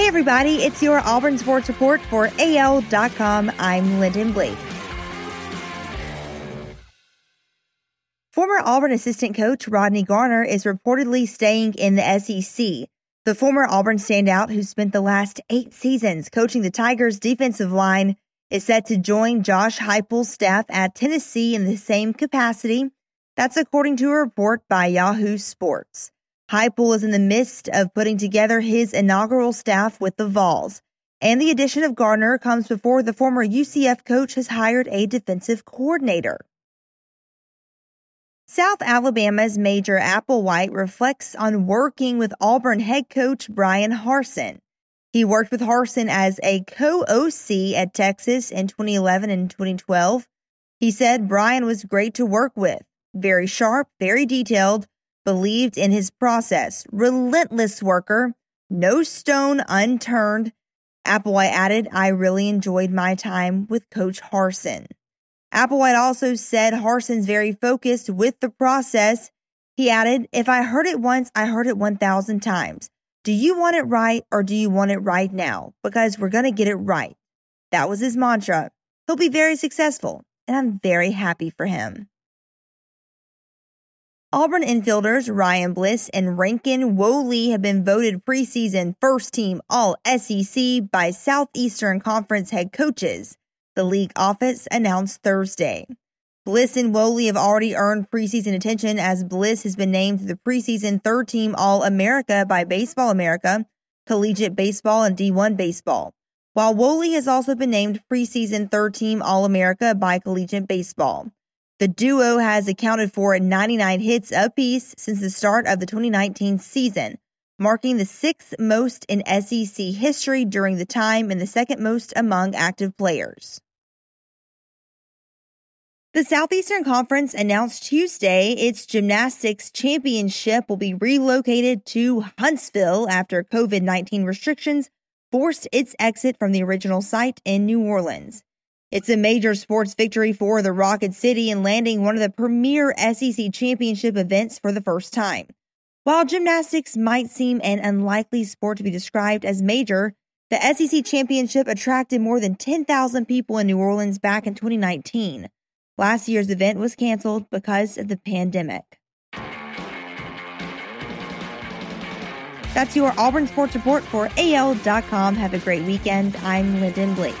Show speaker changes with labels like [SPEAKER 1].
[SPEAKER 1] Hey, everybody, it's your Auburn Sports Report for AL.com. I'm Lyndon Blake. Former Auburn assistant coach Rodney Garner is reportedly staying in the SEC. The former Auburn standout, who spent the last eight seasons coaching the Tigers' defensive line, is set to join Josh Heupel's staff at Tennessee in the same capacity. That's according to a report by Yahoo Sports. Heupel is in the midst of putting together his inaugural staff with the Vols, and the addition of Garner comes before the former UCF coach has hired a defensive coordinator. South Alabama's Major Applewhite reflects on working with Auburn head coach Brian Harsin. He worked with Harsin as a co OC at Texas in 2011 and 2012. He said Brian was great to work with, very sharp, very detailed, believed in his process, relentless worker, no stone unturned. Applewhite added, I really enjoyed my time with Coach Harsin. Applewhite also said Harsin's very focused with the process. He added, If I heard it once, I heard it 1,000 times. Do you want it right or do you want it right now? Because we're going to get it right. That was his mantra. He'll be very successful, and I'm very happy for him. Auburn infielders Ryan Bliss and Rankin Woley have been voted preseason first team All SEC by Southeastern Conference head coaches the league office announced Thursday. Bliss and Woley have already earned preseason attention as Bliss has been named the preseason third team All America by Baseball America, Collegiate Baseball, and D1 Baseball, while Woley has also been named preseason third team All America by Collegiate Baseball. The duo has accounted for 99 hits apiece since the start of the 2019 season, marking the sixth most in SEC history during the time and the second most among active players. The Southeastern Conference announced Tuesday its gymnastics championship will be relocated to Huntsville after COVID 19 restrictions forced its exit from the original site in New Orleans. It's a major sports victory for the Rocket City in landing one of the premier SEC championship events for the first time. While gymnastics might seem an unlikely sport to be described as major, the SEC championship attracted more than 10,000 people in New Orleans back in 2019. Last year's event was canceled because of the pandemic. That's your Auburn Sports Report for AL.com. Have a great weekend. I'm Lyndon Blake.